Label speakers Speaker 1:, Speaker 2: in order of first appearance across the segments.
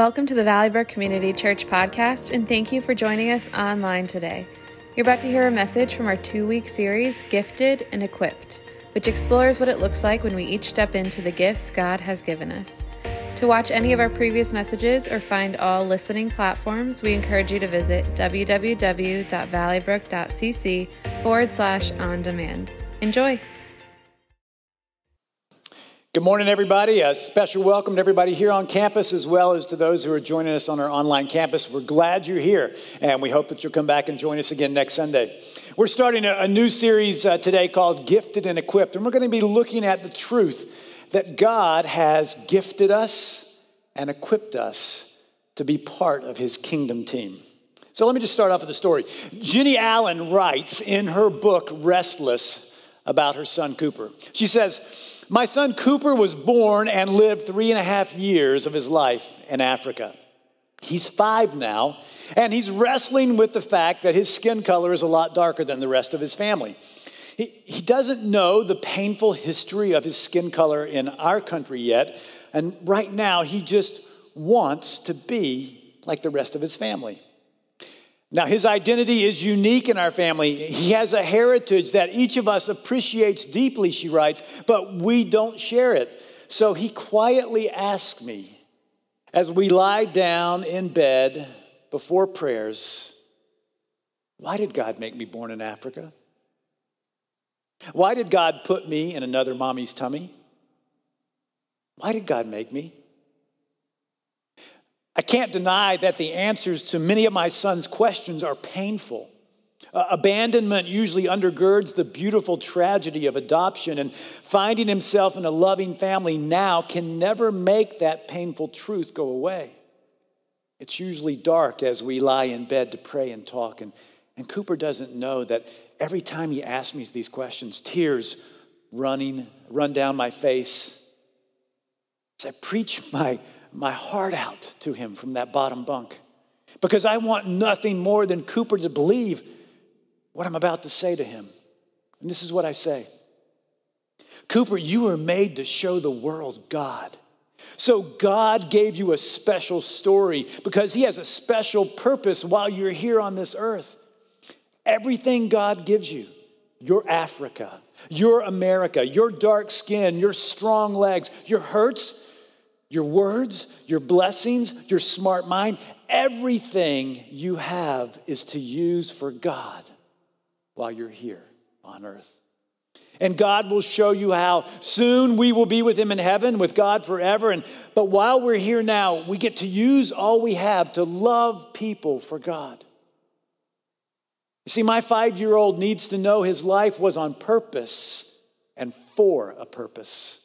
Speaker 1: Welcome to the Valleybrook Community Church podcast, and thank you for joining us online today. You're about to hear a message from our two week series, Gifted and Equipped, which explores what it looks like when we each step into the gifts God has given us. To watch any of our previous messages or find all listening platforms, we encourage you to visit www.valleybrook.cc forward slash on demand. Enjoy!
Speaker 2: Good morning, everybody. A special welcome to everybody here on campus, as well as to those who are joining us on our online campus. We're glad you're here, and we hope that you'll come back and join us again next Sunday. We're starting a, new series uh, today called Gifted and Equipped, and we're going to be looking at the truth that God has gifted us and equipped us to be part of His kingdom team. So let me just start off with a story. Jennie Allen writes in her book, Restless, about her son Cooper. She says, my son Cooper was born and lived three and a half years of his life in Africa. He's five now, and he's wrestling with the fact that his skin color is a lot darker than the rest of his family. He, he doesn't know the painful history of his skin color in our country yet, and right now he just wants to be like the rest of his family. Now, his identity is unique in our family. He has a heritage that each of us appreciates deeply, she writes, but we don't share it. So he quietly asked me as we lie down in bed before prayers, why did God make me born in Africa? Why did God put me in another mommy's tummy? Why did God make me? I can't deny that the answers to many of my son's questions are painful. Uh, abandonment usually undergirds the beautiful tragedy of adoption, and finding himself in a loving family now can never make that painful truth go away. It's usually dark as we lie in bed to pray and talk, and, and Cooper doesn't know that every time he asks me these questions, tears running run down my face. As I preach my my heart out to him from that bottom bunk because I want nothing more than Cooper to believe what I'm about to say to him. And this is what I say Cooper, you were made to show the world God. So God gave you a special story because He has a special purpose while you're here on this earth. Everything God gives you, your Africa, your America, your dark skin, your strong legs, your hurts, your words, your blessings, your smart mind, everything you have is to use for God while you're here on earth. And God will show you how soon we will be with him in heaven with God forever and but while we're here now, we get to use all we have to love people for God. You see, my 5-year-old needs to know his life was on purpose and for a purpose.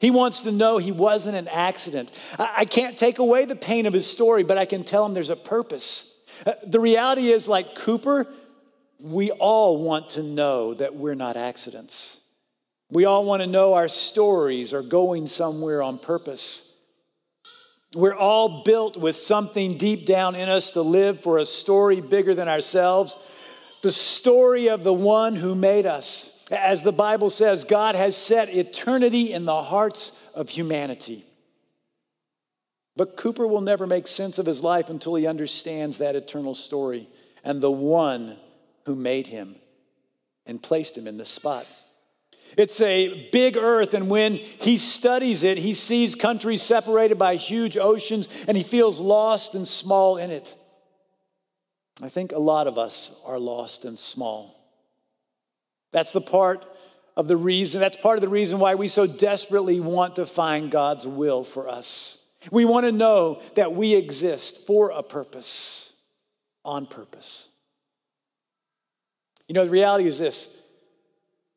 Speaker 2: He wants to know he wasn't an accident. I can't take away the pain of his story, but I can tell him there's a purpose. Uh, the reality is, like Cooper, we all want to know that we're not accidents. We all want to know our stories are going somewhere on purpose. We're all built with something deep down in us to live for a story bigger than ourselves the story of the one who made us. As the Bible says, God has set eternity in the hearts of humanity. But Cooper will never make sense of his life until he understands that eternal story and the one who made him and placed him in this spot. It's a big earth, and when he studies it, he sees countries separated by huge oceans, and he feels lost and small in it. I think a lot of us are lost and small. That's the part of the reason, that's part of the reason why we so desperately want to find God's will for us. We want to know that we exist for a purpose, on purpose. You know, the reality is this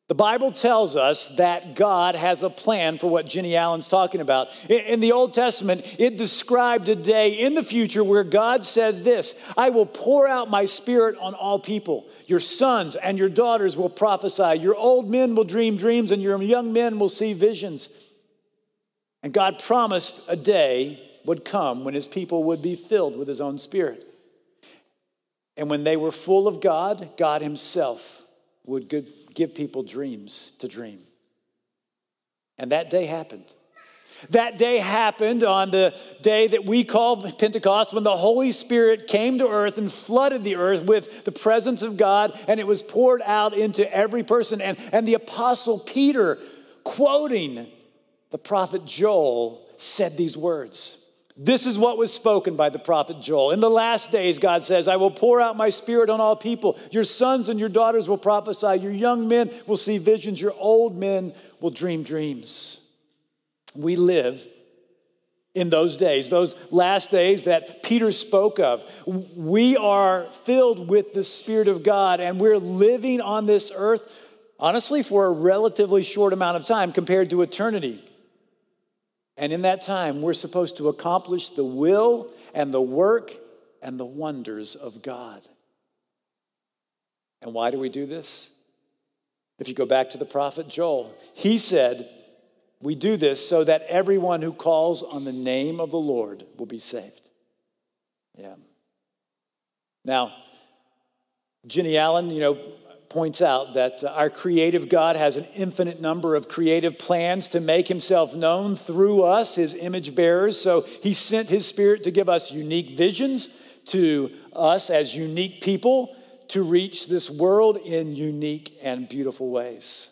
Speaker 2: the Bible tells us that God has a plan for what Jennie Allen's talking about. In the Old Testament, it described a day in the future where God says this I will pour out my spirit on all people. Your sons and your daughters will prophesy. Your old men will dream dreams, and your young men will see visions. And God promised a day would come when his people would be filled with his own spirit. And when they were full of God, God himself would give people dreams to dream. And that day happened. That day happened on the day that we call Pentecost when the Holy Spirit came to earth and flooded the earth with the presence of God and it was poured out into every person. And, and the Apostle Peter, quoting the prophet Joel, said these words. This is what was spoken by the prophet Joel. In the last days, God says, I will pour out my spirit on all people. Your sons and your daughters will prophesy. Your young men will see visions. Your old men will dream dreams. We live in those days, those last days that Peter spoke of. We are filled with the Spirit of God and we're living on this earth, honestly, for a relatively short amount of time compared to eternity. And in that time, we're supposed to accomplish the will and the work and the wonders of God. And why do we do this? If you go back to the prophet Joel, he said, We do this so that everyone who calls on the name of the Lord will be saved. Yeah. Now, Jennie Allen, you know, points out that uh, our creative God has an infinite number of creative plans to make himself known through us, his image bearers. So he sent his spirit to give us unique visions to us as unique people to reach this world in unique and beautiful ways.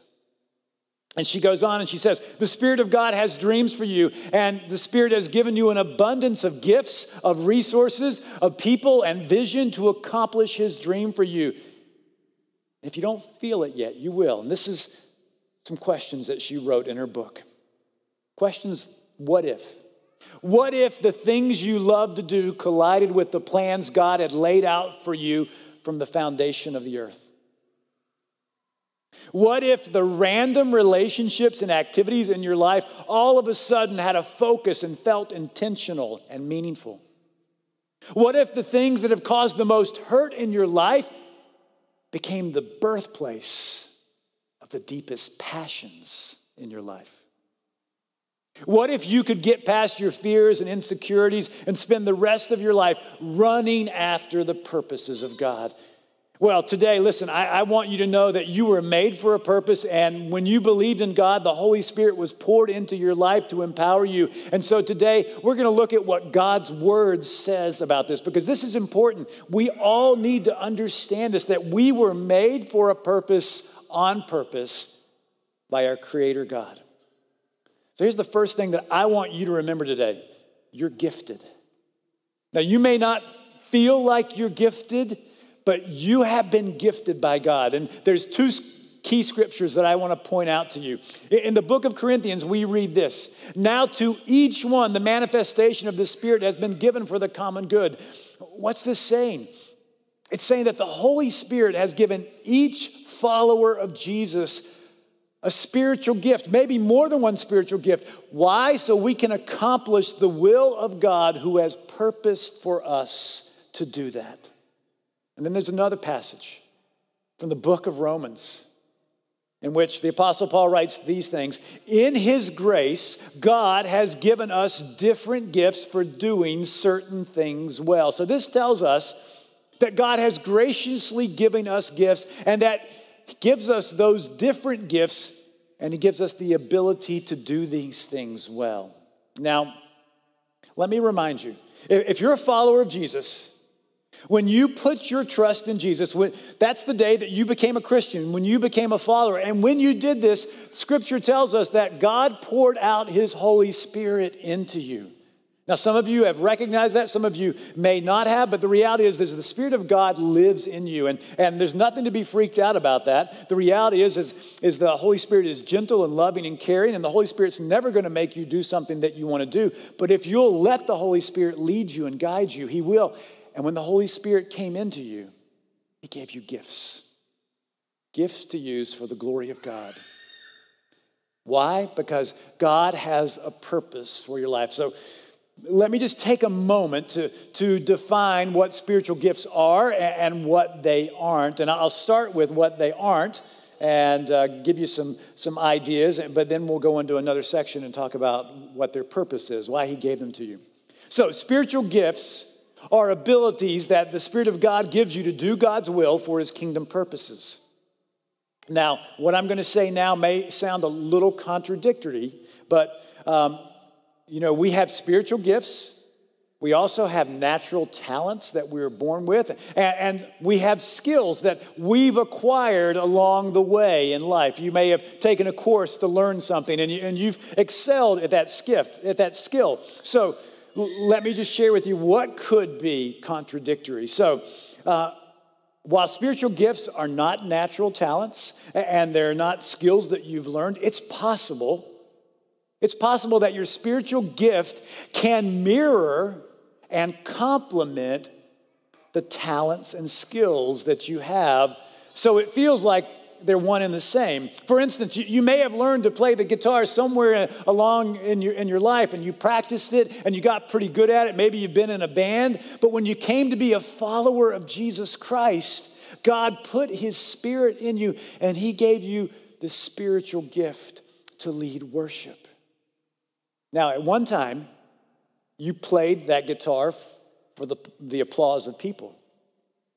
Speaker 2: And she goes on and she says, The Spirit of God has dreams for you, and the Spirit has given you an abundance of gifts, of resources, of people, and vision to accomplish His dream for you. If you don't feel it yet, you will. And this is some questions that she wrote in her book. Questions what if? What if the things you love to do collided with the plans God had laid out for you from the foundation of the earth? What if the random relationships and activities in your life all of a sudden had a focus and felt intentional and meaningful? What if the things that have caused the most hurt in your life became the birthplace of the deepest passions in your life? What if you could get past your fears and insecurities and spend the rest of your life running after the purposes of God well, today, listen, I, I, want you to know that you were made for a purpose, and when you believed in God, the Holy Spirit was poured into your life to empower you. And so today, we're going to look at what God's Word says about this because this is important. We all need to understand this that we were made for a purpose on purpose by our Creator God. So here's the first thing that I want you to remember today you're gifted. Now, you may not feel like you're gifted but you have been gifted by God. And there's two key scriptures that I want to point out to you. In the book of Corinthians, we read this Now to each one, the manifestation of the Spirit has been given for the common good. What's this saying? It's saying that the Holy Spirit has given each follower of Jesus a spiritual gift, maybe more than one spiritual gift. Why? So we can accomplish the will of God who has purposed for us to do that. And then there's another passage from the book of Romans in which the Apostle Paul writes these things In his grace, God has given us different gifts for doing certain things well. So this tells us that God has graciously given us gifts and that gives us those different gifts and he gives us the ability to do these things well. Now, let me remind you if you're a follower of Jesus, when you put your trust in Jesus, that's the day that you became a Christian, when you became a follower. And when you did this, scripture tells us that God poured out his Holy Spirit into you. Now, some of you have recognized that, some of you may not have, but the reality is, is the Spirit of God lives in you, and, and there's nothing to be freaked out about that. The reality is, is, is the Holy Spirit is gentle and loving and caring, and the Holy Spirit's never going to make you do something that you want to do. But if you'll let the Holy Spirit lead you and guide you, He will. And when the Holy Spirit came into you, He gave you gifts gifts to use for the glory of God. Why? Because God has a purpose for your life. So let me just take a moment to, to define what spiritual gifts are and what they aren't. And I'll start with what they aren't and uh, give you some, some ideas, but then we'll go into another section and talk about what their purpose is, why He gave them to you. So, spiritual gifts are abilities that the Spirit of God gives you to do God's will for His kingdom purposes. Now, what I'm going to say now may sound a little contradictory, but um, you know, we have spiritual gifts. We also have natural talents that we were born with, and, and, we have skills that we've acquired along the way in life. You may have taken a course to learn something, and, you, and you've excelled at that skiff, at that skill. So, let me just share with you what could be contradictory. So, uh, while spiritual gifts are not natural talents and they're not skills that you've learned, it's possible. It's possible that your spiritual gift can mirror and complement the talents and skills that you have. So it feels like they're one and the same. For instance, you, you may have learned to play the guitar somewhere along in your, in your life and you practiced it and you got pretty good at it. Maybe you've been in a band, but when you came to be a follower of Jesus Christ, God put his spirit in you and he gave you the spiritual gift to lead worship. Now, at one time, you played that guitar for the, the applause of people.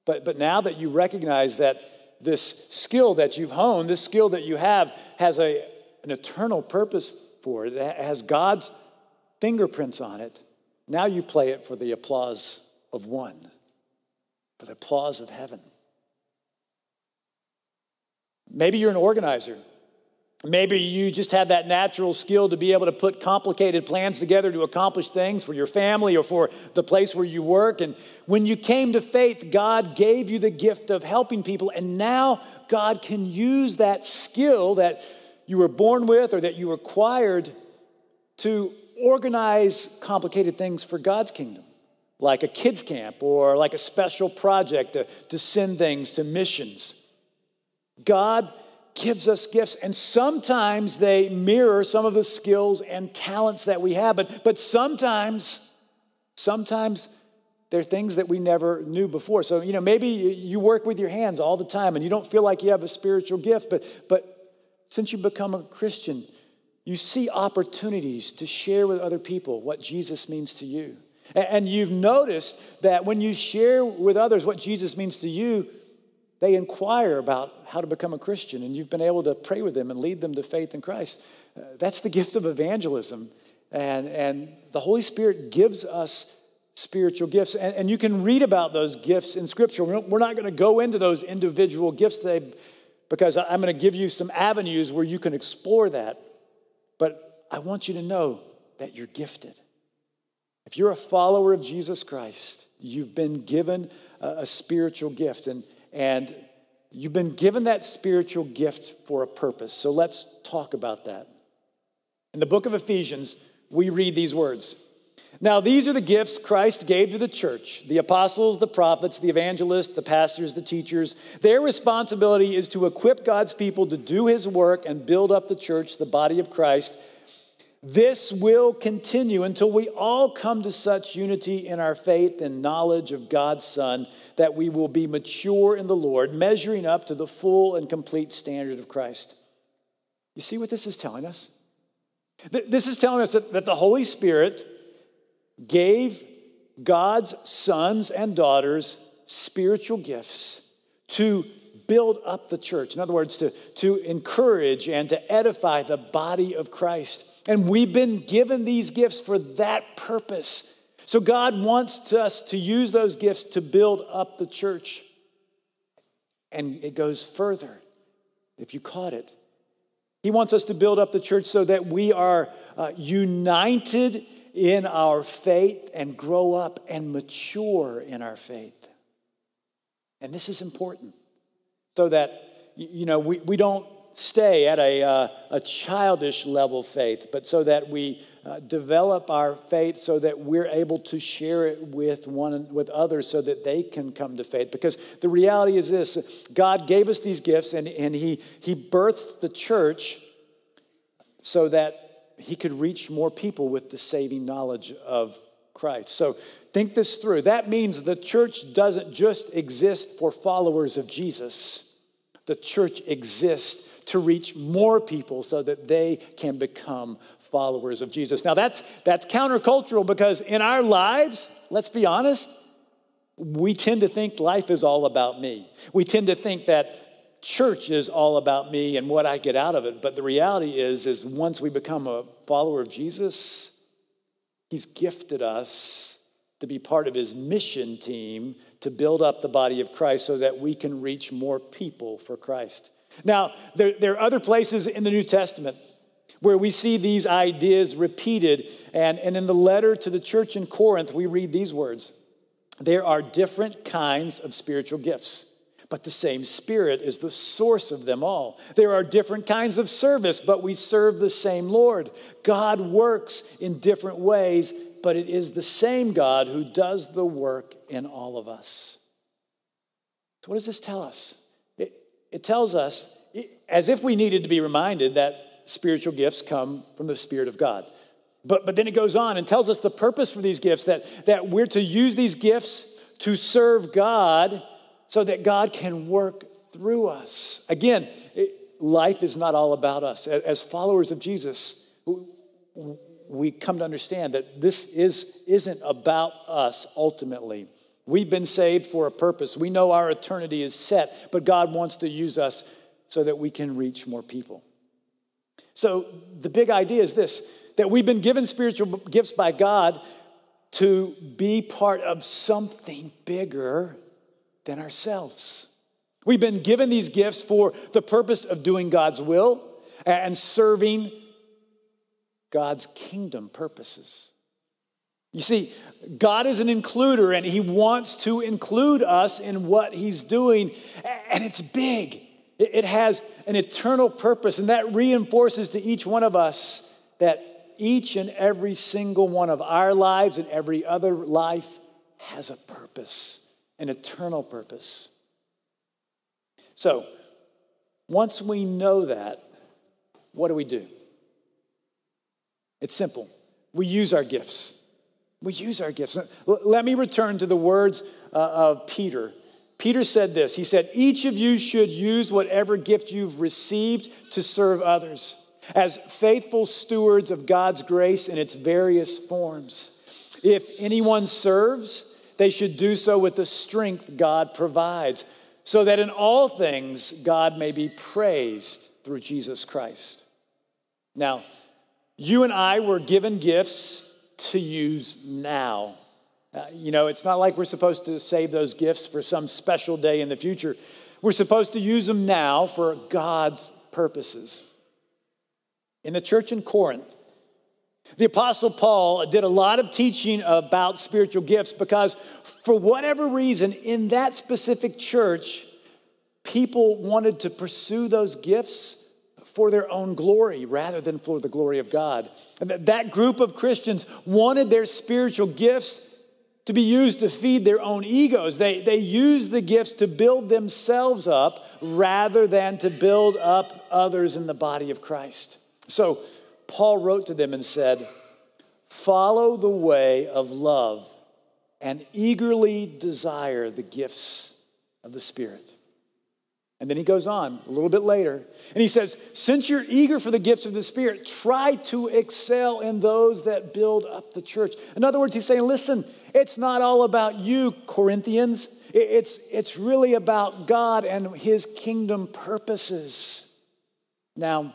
Speaker 2: But, but now that you recognize that this skill that you've honed, this skill that you have, has a, an eternal purpose for it, it has God's fingerprints on it, now you play it for the applause of one, for the applause of heaven. Maybe you're an organizer. Maybe you just have that natural skill to be able to put complicated plans together to accomplish things for your family or for the place where you work. And when you came to faith, God gave you the gift of helping people. And now God can use that skill that you were born with or that you acquired to organize complicated things for God's kingdom, like a kids' camp or like a special project to, to send things to missions. God gives us gifts, and sometimes they mirror some of the skills and talents that we have, but, but sometimes, sometimes they're things that we never knew before. So, you know, maybe you work with your hands all the time and you don't feel like you have a spiritual gift, but, but since you become a Christian, you see opportunities to share with other people what Jesus means to you. And you've noticed that when you share with others what Jesus means to you, they inquire about how to become a Christian, and you've been able to pray with them and lead them to faith in Christ. Uh, that's the gift of evangelism. And, and the Holy Spirit gives us spiritual gifts. And, and you can read about those gifts in Scripture. We're not going to go into those individual gifts today because I'm going to give you some avenues where you can explore that. But I want you to know that you're gifted. If you're a follower of Jesus Christ, you've been given a, a spiritual gift. And and you've been given that spiritual gift for a purpose. So let's talk about that. In the book of Ephesians, we read these words. Now, these are the gifts Christ gave to the church the apostles, the prophets, the evangelists, the pastors, the teachers. Their responsibility is to equip God's people to do his work and build up the church, the body of Christ this will continue until we all come to such unity in our faith and knowledge of God's Son that we will be mature in the Lord, measuring up to the full and complete standard of Christ. You see what this is telling us? This is telling us that, the Holy Spirit gave God's sons and daughters spiritual gifts to build up the church. In other words, to, to encourage and to edify the body of Christ. And we've been given these gifts for that purpose. So God wants us to use those gifts to build up the church. And it goes further, if you caught it. He wants us to build up the church so that we are uh, united in our faith and grow up and mature in our faith. And this is important so that, you know, we, we don't stay at a, uh, a childish level faith, but so that we uh, develop our faith so that we're able to share it with one with others so that they can come to faith. Because the reality is this god gave us these gifts and, and he, he birthed the church so that he could reach more people with the saving knowledge of christ. So think this through. That means the church doesn't just exist for followers of jesus. The church exists to reach more people so that they can become followers of Jesus. Now that's that's countercultural because in our lives, let's be honest, we tend to think life is all about me. We tend to think that church is all about me and what I get out of it. But the reality is is once we become a follower of Jesus, He's gifted us to be part of his mission team to build up the body of Christ so that we can reach more people for Christ. Now, there, there are other places in the New Testament where we see these ideas repeated. And, and in the letter to the church in Corinth, we read these words There are different kinds of spiritual gifts but the same Spirit is the source of them all. There are different kinds of service, but we serve the same Lord. God works in different ways, but it is the same God who does the work in all of us. So, what does this tell us? It, tells us, as if we needed to be reminded, that spiritual gifts come from the Spirit of God. But, but then it goes on and tells us the purpose for these gifts that, that we're to use these gifts to serve God so that God can work through us. Again, it, life is not all about us. As followers of Jesus, we come to understand that this is, isn't about us ultimately. We've been saved for a purpose. We know our eternity is set, but God wants to use us so that we can reach more people. So the big idea is this that we've been given spiritual gifts by God to be part of something bigger than ourselves. We've been given these gifts for the purpose of doing God's will and serving God's kingdom purposes. You see, God is an includer and He wants to include us in what He's doing, and it's big. It has an eternal purpose, and that reinforces to each one of us that each and every single one of our lives and every other life has a purpose an eternal purpose. So, once we know that, what do we do? It's simple. We use our gifts. We use our gifts. Let me return to the words uh, of Peter. Peter said this He said, Each of you should use whatever gift you've received to serve others as faithful stewards of God's grace in its various forms. If anyone serves, they should do so with the strength God provides, so that in all things God may be praised through Jesus Christ. Now, you and I were given gifts to use now. Uh, you know, it's not like we're supposed to save those gifts for some special day in the future. We're supposed to use them now for God's purposes. In the church in Corinth, the Apostle Paul did a lot of teaching about spiritual gifts because, for whatever reason, in that specific church, people wanted to pursue those gifts for their own glory rather than for the glory of God. And that group of Christians wanted their spiritual gifts to be used to feed their own egos. They, they used the gifts to build themselves up rather than to build up others in the body of Christ. So, Paul wrote to them and said, Follow the way of love and eagerly desire the gifts of the Spirit. And then he goes on a little bit later and he says, Since you're eager for the gifts of the Spirit, try to excel in those that build up the church. In other words, he's saying, Listen, it's not all about you, Corinthians. It's, it's really about God and his kingdom purposes. Now,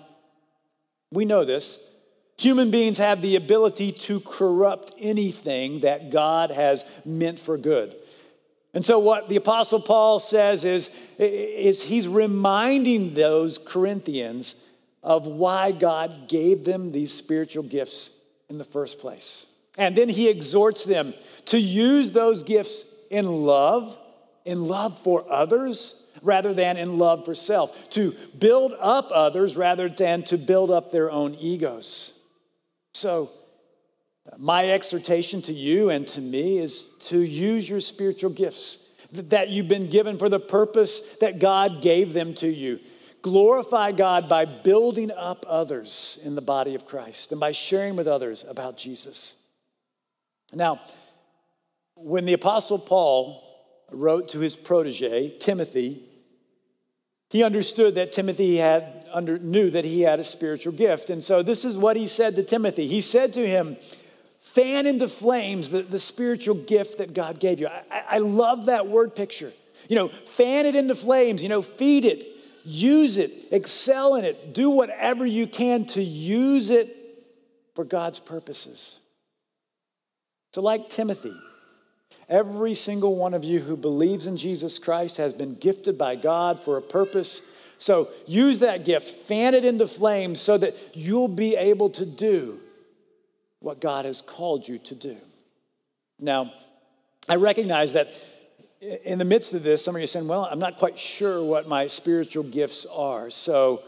Speaker 2: we know this. Human beings have the ability to corrupt anything that God has meant for good. And so, what the Apostle Paul says is, is he's reminding those Corinthians of why God gave them these spiritual gifts in the first place. And then he exhorts them to use those gifts in love, in love for others, rather than in love for self, to build up others rather than to build up their own egos. So, my exhortation to you and to me is to use your spiritual gifts that you've been given for the purpose that God gave them to you. Glorify God by building up others in the body of Christ and by sharing with others about Jesus. Now, when the Apostle Paul wrote to his protege, Timothy, he understood that Timothy had under, knew that he had a spiritual gift. And so this is what he said to Timothy. He said to him, fan into flames the, the spiritual gift that God gave you. I, I love that word picture. You know, fan it into flames, you know, feed it, use it, excel in it, do whatever you can to use it for God's purposes. So, like Timothy, every single one of you who believes in Jesus Christ has been gifted by God for a purpose. So, use that gift, fan it into flames so that you'll be able to do what God has called you to do. Now, I recognize that in the midst of this, some of you are saying, Well, I'm not quite sure what my spiritual gifts are. So,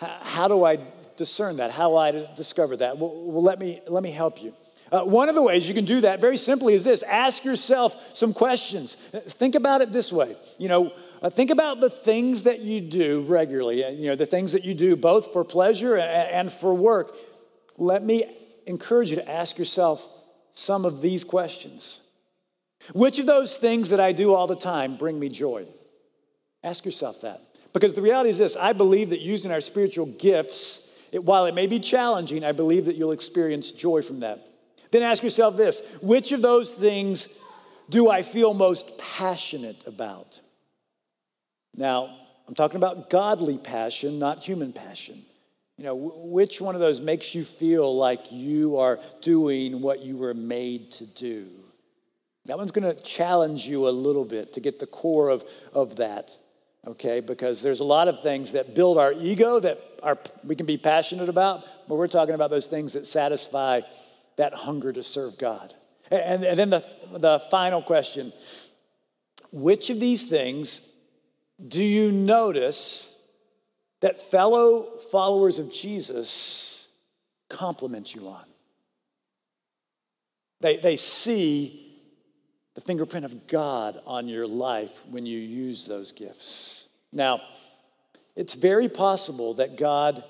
Speaker 2: how do I discern that? How do I discover that? Well, well let, me, let me help you. Uh, one of the ways you can do that very simply is this ask yourself some questions. Think about it this way. You know, uh, think about the things that you do regularly, uh, you know, the things that you do both for pleasure and for work. Let me encourage you to ask yourself some of these questions. Which of those things that I do all the time bring me joy? Ask yourself that. Because the reality is this I believe that using our spiritual gifts, it, while it may be challenging, I believe that you'll experience joy from that. Then ask yourself this which of those things do I feel most passionate about? Now, I'm talking about godly passion, not human passion. You know, which one of those makes you feel like you are doing what you were made to do? That one's going to challenge you a little bit to get the core of, of that, okay? Because there's a lot of things that build our ego that are, we can be passionate about, but we're talking about those things that satisfy that hunger to serve God. And, and then the, the final question which of these things do you notice that fellow followers of Jesus compliment you on? They, they see the fingerprint of God on your life when you use those gifts. Now, it's very possible that God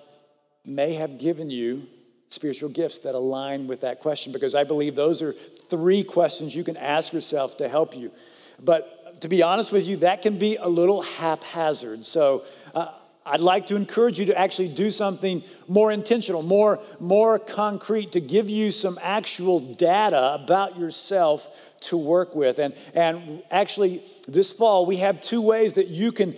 Speaker 2: may have given you spiritual gifts that align with that question because I believe those are three questions you can ask yourself to help you. But to be honest with you, that can be a little haphazard. So uh, I'd like to encourage you to actually do something more intentional, more, more concrete, to give you some actual data about yourself to work with. And, and actually, this fall, we have two ways that you can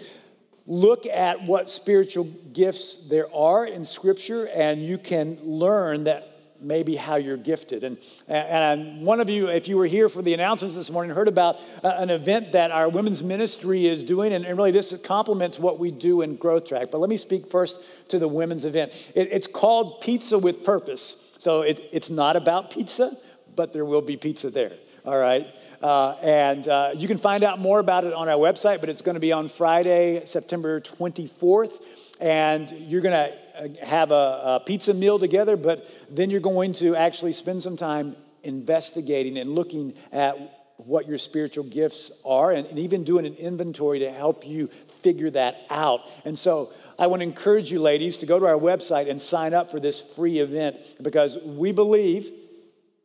Speaker 2: look at what spiritual gifts there are in Scripture, and you can learn that maybe how you're gifted. And, and one of you, if you were here for the announcements this morning, heard about uh, an event that our women's ministry is doing, and, really this complements what we do in Growth Track. But let me speak first to the women's event. It, it's called Pizza with Purpose. So it, it's not about pizza, but there will be pizza there. All right. Uh, and uh, you can find out more about it on our website, but it's going to be on Friday, September 24th. And you're going to have a, a pizza meal together, but then you're going to actually spend some time investigating and looking at what your spiritual gifts are and, and, even doing an inventory to help you figure that out. And so I want to encourage you, ladies, to go to our website and sign up for this free event because we believe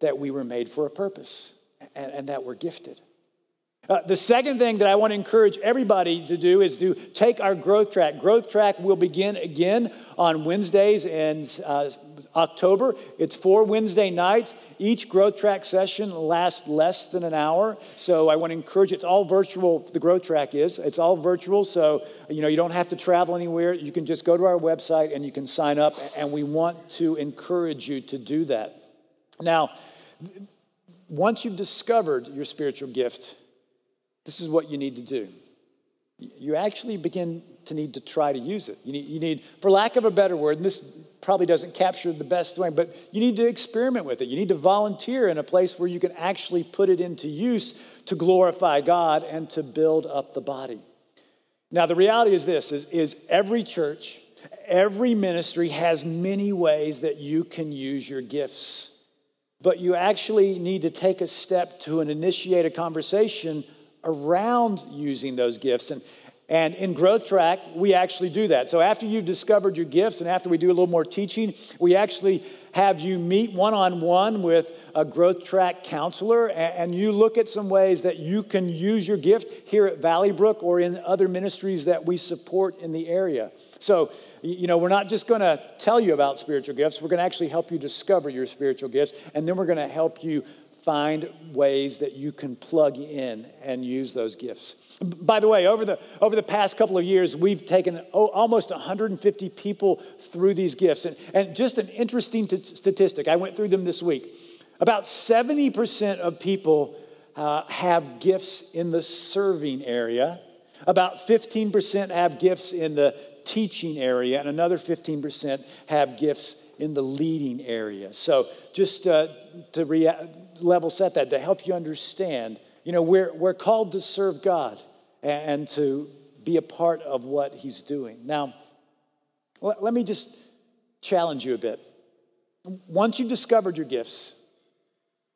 Speaker 2: that we were made for a purpose and, and that we're gifted. Uh, the second thing that I want to encourage everybody to do is to take our growth track. Growth track will begin again on Wednesdays in uh, October. It's four Wednesday nights. Each growth track session lasts less than an hour. So I want to encourage it's all virtual. The growth track is it's all virtual. So you know you don't have to travel anywhere. You can just go to our website and you can sign up. And we want to encourage you to do that. Now once you've discovered your spiritual gift, this is what you need to do. You actually begin to need to try to use it. You need, you need, for lack of a better word, and this probably doesn't capture the best way, but you need to experiment with it. You need to volunteer in a place where you can actually put it into use to glorify God and to build up the body. Now, the reality is this is, is every church, every ministry has many ways that you can use your gifts but you actually need to take a step to initiate a conversation around using those gifts. And, and in Growth Track, we actually do that. So after you've discovered your gifts and after we do a little more teaching, we actually have you meet one on one with a Growth Track counselor and, and you look at some ways that you can use your gift here at Valleybrook or in other ministries that we support in the area. So you know, we're not just going to tell you about spiritual gifts. We're going to actually help you discover your spiritual gifts, and then we're going to help you find ways that you can plug in and use those gifts. By the way, over the, over the past couple of years, we've taken oh, almost 150 people through these gifts. And, and just an interesting t- statistic, I went through them this week. About 70% of people uh, have gifts in the serving area. About 15% have gifts in the teaching area, and another 15% have gifts in the leading area. So, just uh, to rea- level set that, to help you understand, you know, we're, we're called to serve God and, to be a part of what He's doing. Now, let, let me just challenge you a bit. Once you've discovered your gifts,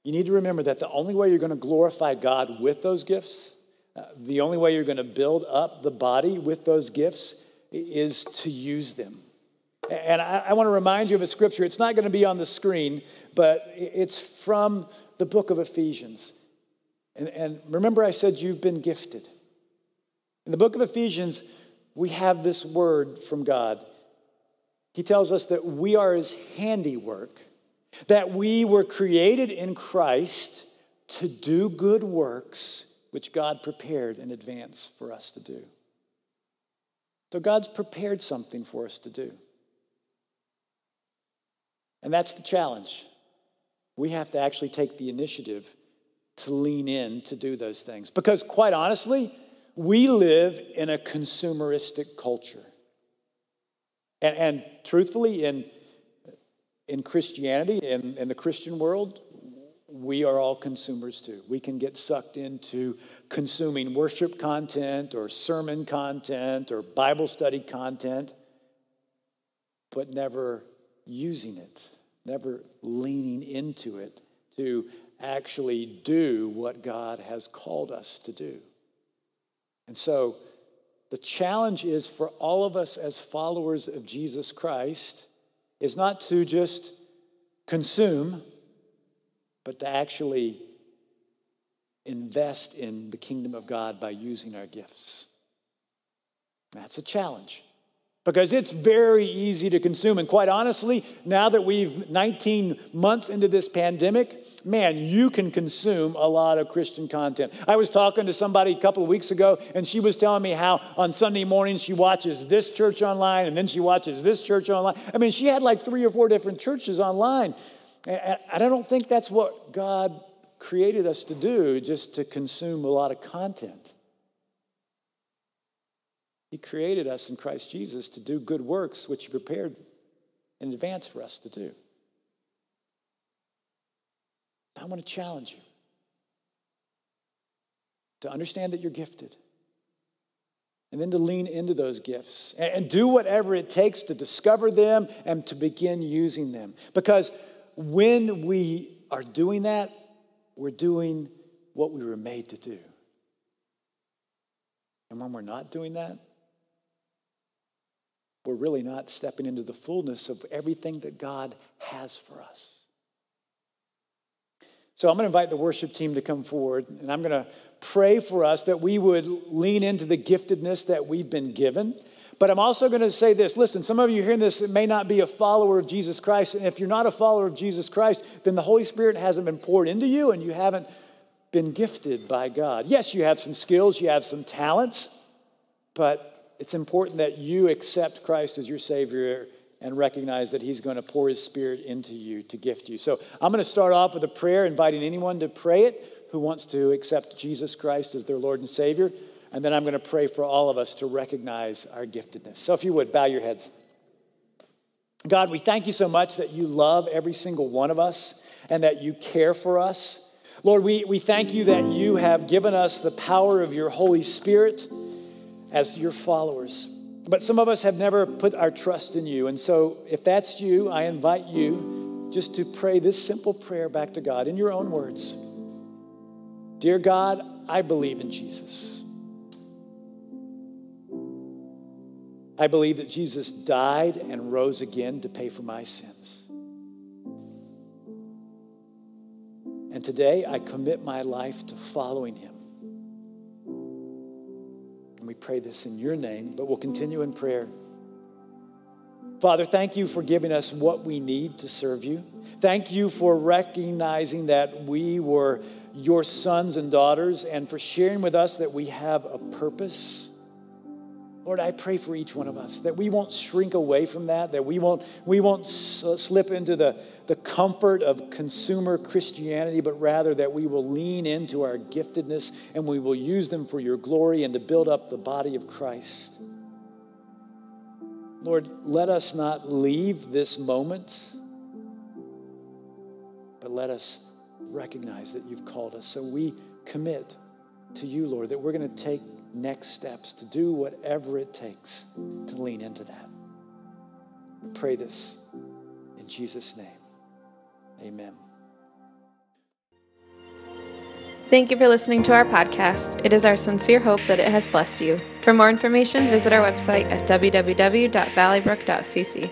Speaker 2: you need to remember that the only way you're going to glorify God with those gifts, uh, the only way you're going to build up the body with those gifts is to use them. And I, I want to remind you of a scripture. It's not going to be on the screen, but it's from the book of Ephesians. And, and remember, I said you've been gifted. In the book of Ephesians, we have this word from God. He tells us that we are his handiwork, that we were created in Christ to do good works which God prepared in advance for us to do. So God's prepared something for us to do. And that's the challenge. We have to actually take the initiative to lean in to do those things. Because, quite honestly, we live in a consumeristic culture. And, and truthfully, in, in Christianity, in, in the Christian world, we are all consumers too. We can get sucked into consuming worship content or sermon content or Bible study content, but never using it never leaning into it to actually do what God has called us to do. And so the challenge is for all of us as followers of Jesus Christ is not to just consume, but to actually invest in the kingdom of God by using our gifts. That's a challenge because it's very easy to consume. And quite honestly, now that we've 19 months into this pandemic, man, you can consume a lot of Christian content. I was talking to somebody a couple of weeks ago, and she was telling me how on Sunday mornings she watches this church online and then she watches this church online. I mean, she had like three or four different churches online. And I don't think that's what God created us to do, just to consume a lot of content. He created us in Christ Jesus to do good works, which He prepared in advance for us to do. I want to challenge you to understand that you're gifted and then to lean into those gifts and, do whatever it takes to discover them and to begin using them. Because when we are doing that, we're doing what we were made to do. And when we're not doing that, we're really not stepping into the fullness of everything that God has for us. So I'm going to invite the worship team to come forward, and I'm going to pray for us that we would lean into the giftedness that we've been given. But I'm also going to say this listen, some of you hearing this may not be a follower of Jesus Christ. And if you're not a follower of Jesus Christ, then the Holy Spirit hasn't been poured into you and you haven't been gifted by God. Yes, you have some skills, you have some talents, but it's important that you accept Christ as your Savior and recognize that He's going to pour His Spirit into you to gift you. So I'm going to start off with a prayer, inviting anyone to pray it who wants to accept Jesus Christ as their Lord and Savior. And then I'm going to pray for all of us to recognize our giftedness. So if you would, bow your heads. God, we thank you so much that you love every single one of us and that you care for us. Lord, we, we thank you that you have given us the power of your Holy Spirit as your followers. But some of us have never put our trust in you. And so, if that's you, I invite you just to pray this simple prayer back to God in your own words Dear God, I believe in Jesus. I believe that Jesus died and rose again to pay for my sins. And today I commit my life to following him. And we pray this in your name, but we'll continue in prayer. Father, thank you for giving us what we need to serve you. Thank you for recognizing that we were your sons and daughters and for sharing with us that we have a purpose. Lord, I pray for each one of us that we won't shrink away from that, that we won't, we won't slip into the, the comfort of consumer Christianity, but rather that we will lean into our giftedness and we will use them for your glory and to build up the body of Christ. Lord, let us not leave this moment, but let us recognize that you've called us. So we commit to you, Lord, that we're going to take next steps, to do whatever it takes to lean into that. Pray this in Jesus' name. Amen.
Speaker 1: Thank you for listening to our podcast. It is our sincere hope that it has blessed you. For more information, visit our website at www.valleybrook.cc.